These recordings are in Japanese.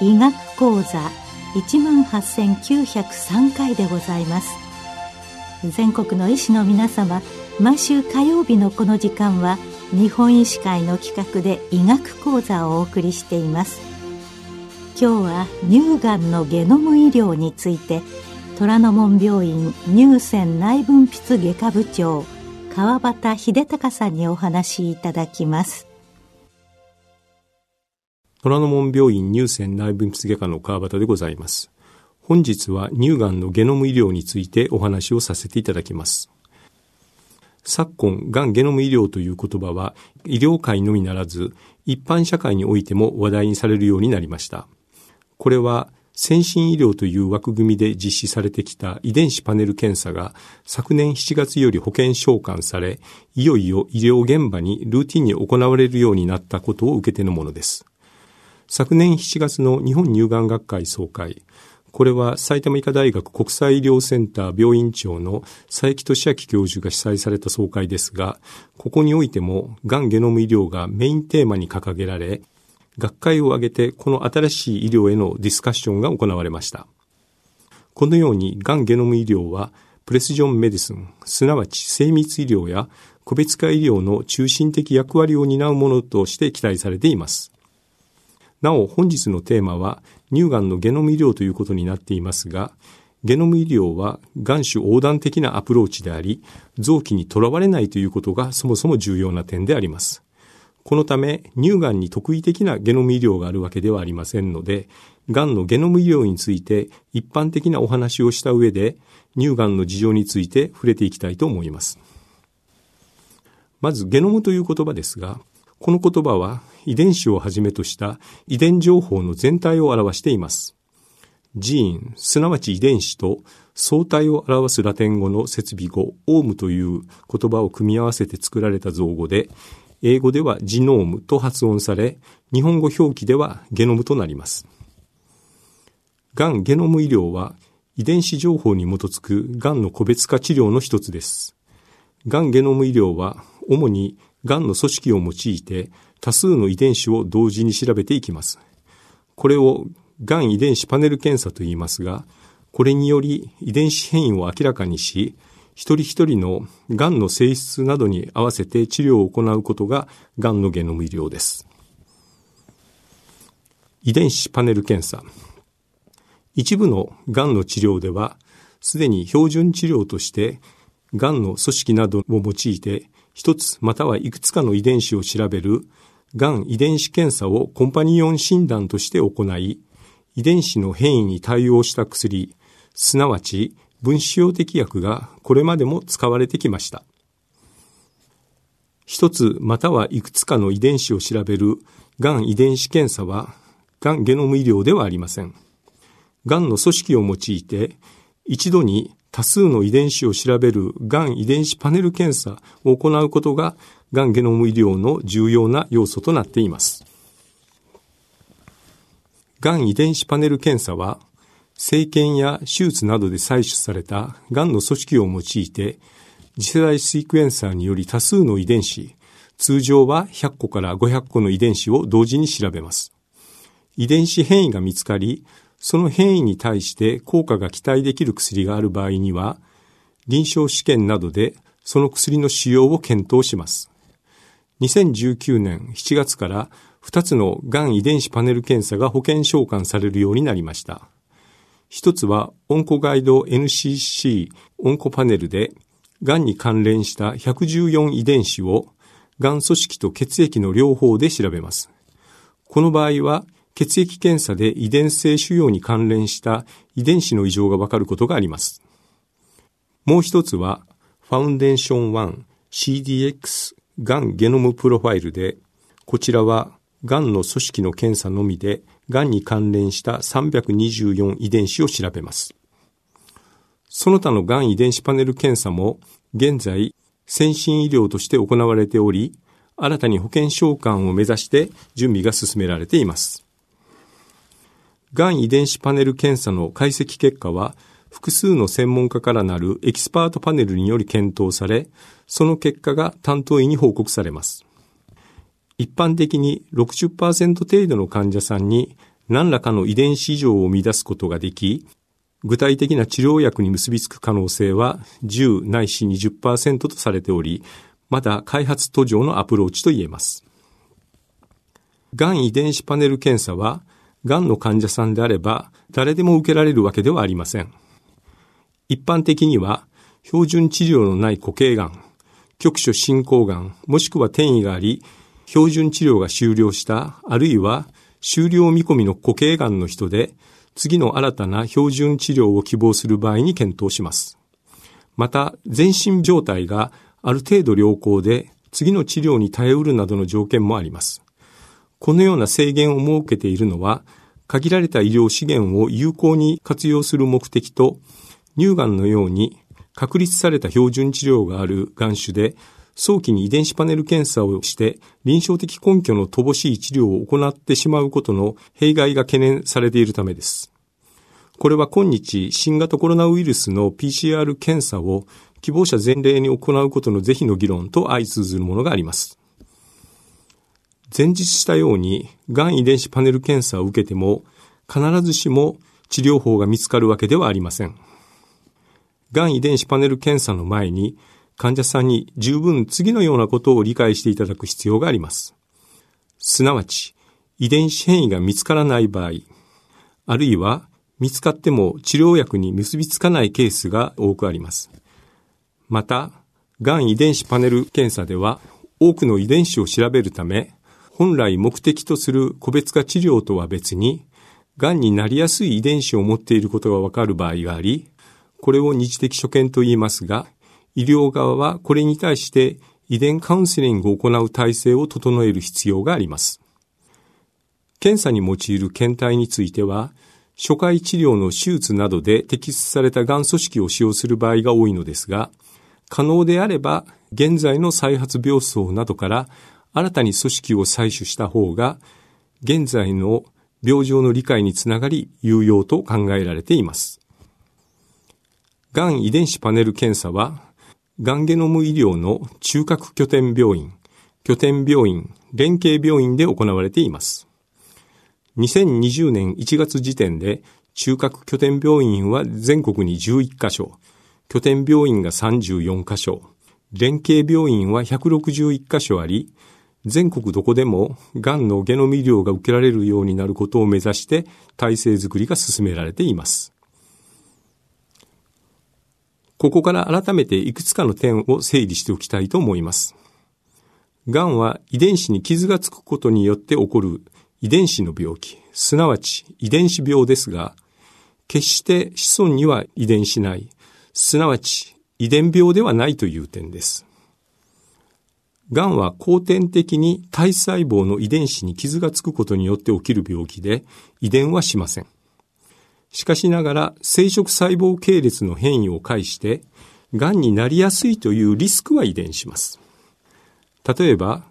医学講座一万八千九百三回でございます。全国の医師の皆様毎週火曜日のこの時間は日本医師会の企画で医学講座をお送りしています今日は乳がんのゲノム医療について虎ノ門病院乳腺内分泌外科部長川端秀隆さんにお話しいただきます虎ノ門病院乳腺内分泌外科の川端でございます。本日は乳がんのゲノム医療についてお話をさせていただきます。昨今、がんゲノム医療という言葉は医療界のみならず一般社会においても話題にされるようになりました。これは先進医療という枠組みで実施されてきた遺伝子パネル検査が昨年7月より保険償還され、いよいよ医療現場にルーティンに行われるようになったことを受けてのものです。昨年7月の日本乳がん学会総会、これは埼玉医科大学国際医療センター病院長の佐伯俊明教授が主催された総会ですが、ここにおいても、がんゲノム医療がメインテーマに掲げられ、学会を挙げてこの新しい医療へのディスカッションが行われました。このように、がんゲノム医療は、プレスジョンメディスン、すなわち精密医療や個別化医療の中心的役割を担うものとして期待されています。なお、本日のテーマは、乳がんのゲノム医療ということになっていますが、ゲノム医療は、癌種横断的なアプローチであり、臓器にとらわれないということがそもそも重要な点であります。このため、乳がんに特異的なゲノム医療があるわけではありませんので、がんのゲノム医療について一般的なお話をした上で、乳がんの事情について触れていきたいと思います。まず、ゲノムという言葉ですが、この言葉は遺伝子をはじめとした遺伝情報の全体を表しています。ジーン、すなわち遺伝子と相対を表すラテン語の設備語、オームという言葉を組み合わせて作られた造語で、英語ではジノームと発音され、日本語表記ではゲノムとなります。がんゲノム医療は遺伝子情報に基づくがんの個別化治療の一つです。がんゲノム医療は主にがんの組織を用いて多数の遺伝子を同時に調べていきます。これをがん遺伝子パネル検査と言いますが、これにより遺伝子変異を明らかにし、一人一人のがんの性質などに合わせて治療を行うことががんのゲノム医療です。遺伝子パネル検査。一部のがんの治療では、すでに標準治療として、がんの組織などを用いて一つまたはいくつかの遺伝子を調べるがん遺伝子検査をコンパニオン診断として行い、遺伝子の変異に対応した薬、すなわち分子用的薬がこれまでも使われてきました。一つまたはいくつかの遺伝子を調べるがん遺伝子検査は、がんゲノム医療ではありません。がんの組織を用いて、一度に多数の遺伝子を調べるがん遺伝子パネル検査を行うことが、がんゲノム医療の重要な要素となっています。がん遺伝子パネル検査は、生検や手術などで採取されたがんの組織を用いて、次世代シークエンサーにより多数の遺伝子、通常は100個から500個の遺伝子を同時に調べます。遺伝子変異が見つかり、その変異に対して効果が期待できる薬がある場合には、臨床試験などでその薬の使用を検討します。2019年7月から2つのがん遺伝子パネル検査が保険償還されるようになりました。一つはオンコガイド NCC オンコパネルで、がんに関連した114遺伝子をがん組織と血液の両方で調べます。この場合は血液検査で遺伝性腫瘍に関連した遺伝子の異常がわかることがあります。もう一つは、ファウンデーション1 CDX がんゲノムプロファイルで、こちらは、がんの組織の検査のみで、がんに関連した324遺伝子を調べます。その他のがん遺伝子パネル検査も、現在、先進医療として行われており、新たに保険償還を目指して準備が進められています。がん遺伝子パネル検査の解析結果は、複数の専門家からなるエキスパートパネルにより検討され、その結果が担当医に報告されます。一般的に60%程度の患者さんに何らかの遺伝子異常を生み出すことができ、具体的な治療薬に結びつく可能性は10ないし20%とされており、まだ開発途上のアプローチと言えます。がん遺伝子パネル検査は、がんの患者さんであれば誰でも受けられるわけではありません。一般的には、標準治療のない固形がん、局所進行がん、もしくは転移があり、標準治療が終了した、あるいは終了見込みの固形がんの人で、次の新たな標準治療を希望する場合に検討します。また、全身状態がある程度良好で、次の治療に耐えうるなどの条件もあります。このような制限を設けているのは、限られた医療資源を有効に活用する目的と、乳がんのように確立された標準治療があるがん種で、早期に遺伝子パネル検査をして臨床的根拠の乏しい治療を行ってしまうことの弊害が懸念されているためです。これは今日新型コロナウイルスの PCR 検査を希望者前例に行うことの是非の議論と相通ずるものがあります。前日したように、がん遺伝子パネル検査を受けても、必ずしも治療法が見つかるわけではありません。がん遺伝子パネル検査の前に、患者さんに十分次のようなことを理解していただく必要があります。すなわち、遺伝子変異が見つからない場合、あるいは見つかっても治療薬に結びつかないケースが多くあります。また、がん遺伝子パネル検査では多くの遺伝子を調べるため、本来目的とする個別化治療とは別に、がんになりやすい遺伝子を持っていることがわかる場合があり、これを二次的所見と言いますが、医療側はこれに対して遺伝カウンセリングを行う体制を整える必要があります。検査に用いる検体については、初回治療の手術などで摘出されたがん組織を使用する場合が多いのですが、可能であれば、現在の再発病巣などから新たに組織を採取した方が、現在の病状の理解につながり有用と考えられています。がん遺伝子パネル検査は、がんゲノム医療の中核拠点病院、拠点病院、連携病院で行われています。2020年1月時点で中核拠点病院は全国に11カ所、拠点病院が34カ所、連携病院は161カ所あり、全国どこでもがんのゲノム医療が受けられるようになることを目指して体制づくりが進められています。ここから改めていくつかの点を整理しておきたいと思います。がんは遺伝子に傷がつくことによって起こる遺伝子の病気、すなわち遺伝子病ですが、決して子孫には遺伝しない、すなわち遺伝病ではないという点です。癌は後天的に体細胞の遺伝子に傷がつくことによって起きる病気で遺伝はしません。しかしながら生殖細胞系列の変異を介して癌になりやすいというリスクは遺伝します。例えば、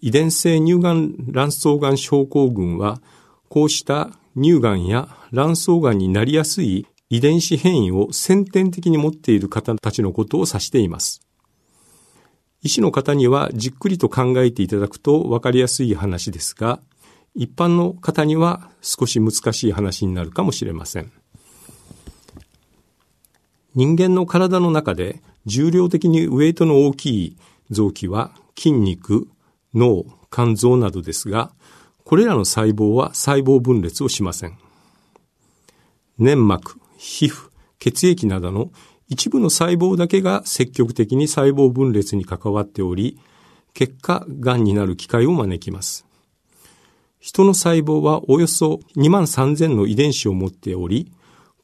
遺伝性乳がん卵巣がん症候群はこうした乳がんや卵巣がんになりやすい遺伝子変異を先天的に持っている方たちのことを指しています。医師の方にはじっくりと考えていただくと分かりやすい話ですが、一般の方には少し難しい話になるかもしれません。人間の体の中で重量的にウェイトの大きい臓器は筋肉、脳、肝臓などですが、これらの細胞は細胞分裂をしません。粘膜、皮膚、血液などの一部の細胞だけが積極的に細胞分裂に関わっており、結果、癌になる機会を招きます。人の細胞はおよそ2万3000の遺伝子を持っており、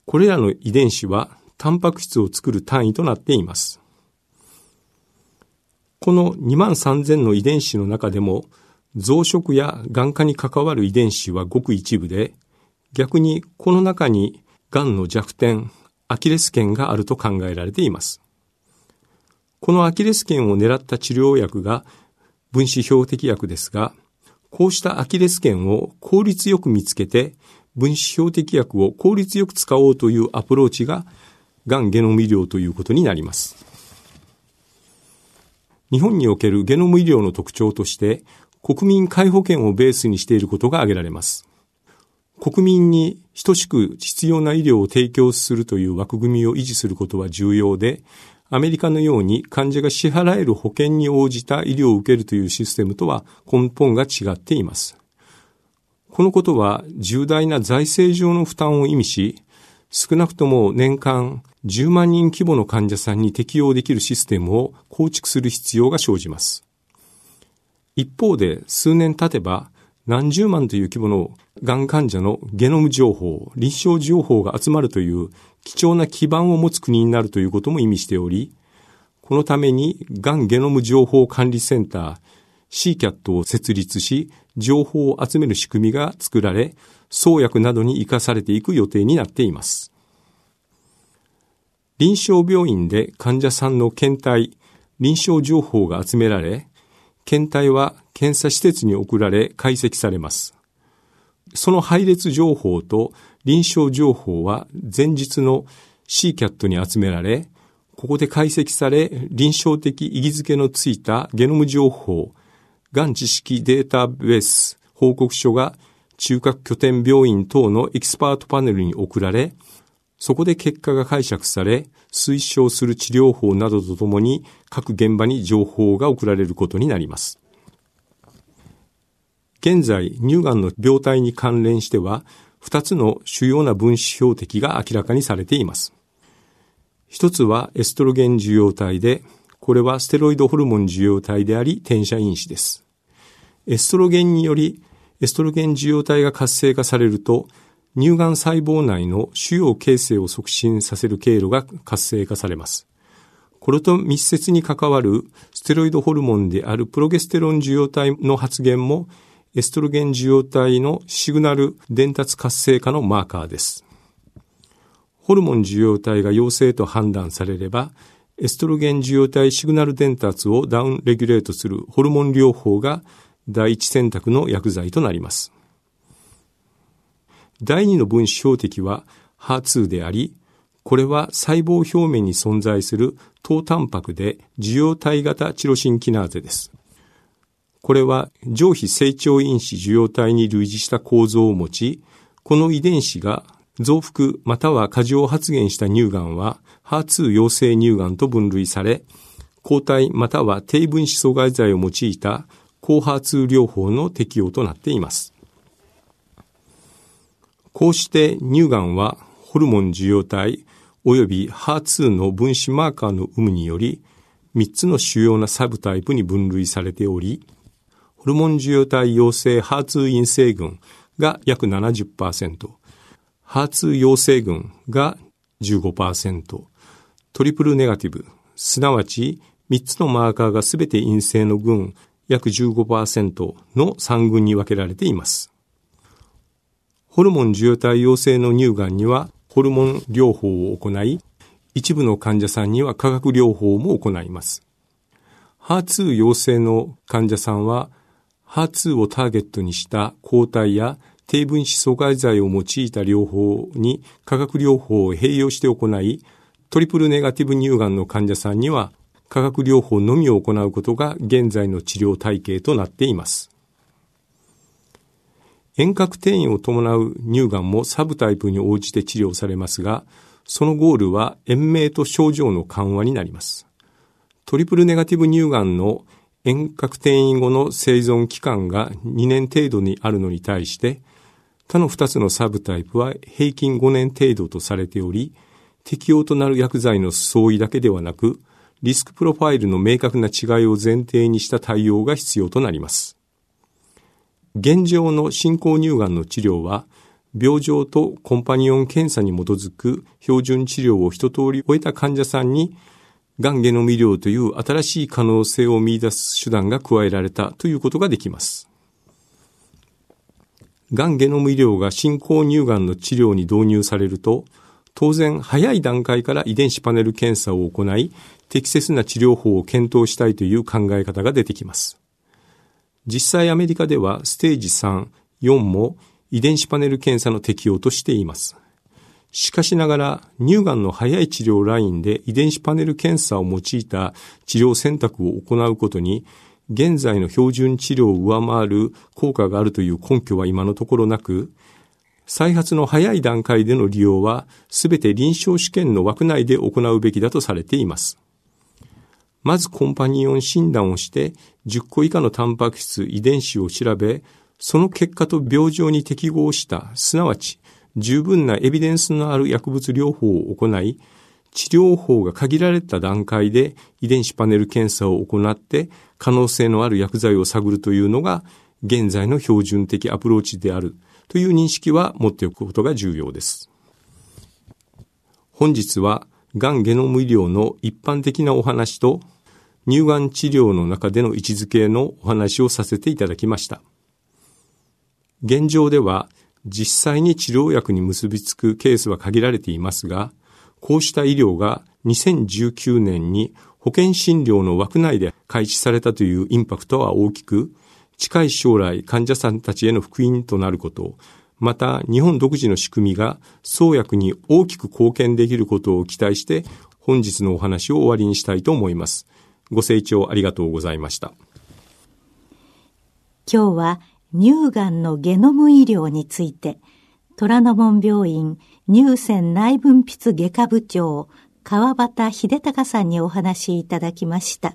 これらの遺伝子はタンパク質を作る単位となっています。この2万3000の遺伝子の中でも、増殖や癌化に関わる遺伝子はごく一部で、逆にこの中に癌の弱点、アキレス腱があると考えられています。このアキレス腱を狙った治療薬が分子標的薬ですが、こうしたアキレス腱を効率よく見つけて、分子標的薬を効率よく使おうというアプローチが、がんゲノム医療ということになります。日本におけるゲノム医療の特徴として、国民皆保険をベースにしていることが挙げられます。国民に等しく必要な医療を提供するという枠組みを維持することは重要で、アメリカのように患者が支払える保険に応じた医療を受けるというシステムとは根本が違っています。このことは重大な財政上の負担を意味し、少なくとも年間10万人規模の患者さんに適用できるシステムを構築する必要が生じます。一方で数年経てば何十万という規模のがん患者のゲノム情報、臨床情報が集まるという貴重な基盤を持つ国になるということも意味しており、このためにがんゲノム情報管理センター CCAT を設立し、情報を集める仕組みが作られ、創薬などに活かされていく予定になっています。臨床病院で患者さんの検体、臨床情報が集められ、検体は検査施設に送られ解析されます。その配列情報と臨床情報は前日の CCAT に集められ、ここで解析され、臨床的意義づけのついたゲノム情報、がん知識データベース報告書が中核拠点病院等のエキスパートパネルに送られ、そこで結果が解釈され、推奨する治療法などとともに各現場に情報が送られることになります。現在、乳がんの病態に関連しては、2つの主要な分子標的が明らかにされています。一つはエストロゲン受容体で、これはステロイドホルモン受容体であり転写因子です。エストロゲンにより、エストロゲン受容体が活性化されると、乳がん細胞内の腫瘍形成を促進させる経路が活性化されます。これと密接に関わるステロイドホルモンであるプロゲステロン受容体の発現もエストロゲン受容体のシグナル伝達活性化のマーカーです。ホルモン受容体が陽性と判断されれば、エストロゲン受容体シグナル伝達をダウンレギュレートするホルモン療法が第一選択の薬剤となります。第二の分子標的は HER2 であり、これは細胞表面に存在する糖タンパクで受容体型チロシンキナーゼです。これは上皮成長因子受容体に類似した構造を持ち、この遺伝子が増幅または過剰発現した乳がんは HER2 陽性乳がんと分類され、抗体または低分子阻害剤を用いた高 HER2 療法の適用となっています。こうして乳がんはホルモン受容体及び HER2 の分子マーカーの有無により3つの主要なサブタイプに分類されており、ホルモン受容体陽性 HER2 陰性群が約70%、HER2 陽性群が15%、トリプルネガティブ、すなわち3つのマーカーがすべて陰性の群約15%の3群に分けられています。ホルモン受容体陽性の乳がんにはホルモン療法を行い、一部の患者さんには化学療法も行います。HER2 陽性の患者さんは、HER2 をターゲットにした抗体や低分子阻害剤を用いた療法に化学療法を併用して行い、トリプルネガティブ乳がんの患者さんには化学療法のみを行うことが現在の治療体系となっています。遠隔転移を伴う乳がんもサブタイプに応じて治療されますが、そのゴールは延命と症状の緩和になります。トリプルネガティブ乳がんの遠隔転移後の生存期間が2年程度にあるのに対して、他の2つのサブタイプは平均5年程度とされており、適用となる薬剤の相違だけではなく、リスクプロファイルの明確な違いを前提にした対応が必要となります。現状の進行乳がんの治療は、病状とコンパニオン検査に基づく標準治療を一通り終えた患者さんに、がんゲノム医療という新しい可能性を見出す手段が加えられたということができます。がんゲノム医療が進行乳がんの治療に導入されると、当然早い段階から遺伝子パネル検査を行い、適切な治療法を検討したいという考え方が出てきます。実際アメリカではステージ3、4も遺伝子パネル検査の適用としています。しかしながら、乳がんの早い治療ラインで遺伝子パネル検査を用いた治療選択を行うことに、現在の標準治療を上回る効果があるという根拠は今のところなく、再発の早い段階での利用は、すべて臨床試験の枠内で行うべきだとされています。まずコンパニオン診断をして、10個以下のタンパク質、遺伝子を調べ、その結果と病状に適合した、すなわち十分なエビデンスのある薬物療法を行い、治療法が限られた段階で遺伝子パネル検査を行って可能性のある薬剤を探るというのが現在の標準的アプローチであるという認識は持っておくことが重要です。本日は、がんゲノム医療の一般的なお話と、乳がん治療の中での位置づけのお話をさせていただきました。現状では、実際に治療薬に結びつくケースは限られていますが、こうした医療が2019年に保険診療の枠内で開始されたというインパクトは大きく、近い将来患者さんたちへの福音となること、また日本独自の仕組みが創薬に大きく貢献できることを期待して本日のお話を終わりにしたいと思います。ご清聴ありがとうございました。今日は乳がんのゲノム医療について、虎ノ門病院乳腺内分泌外科部長川端秀隆さんにお話しいただきました。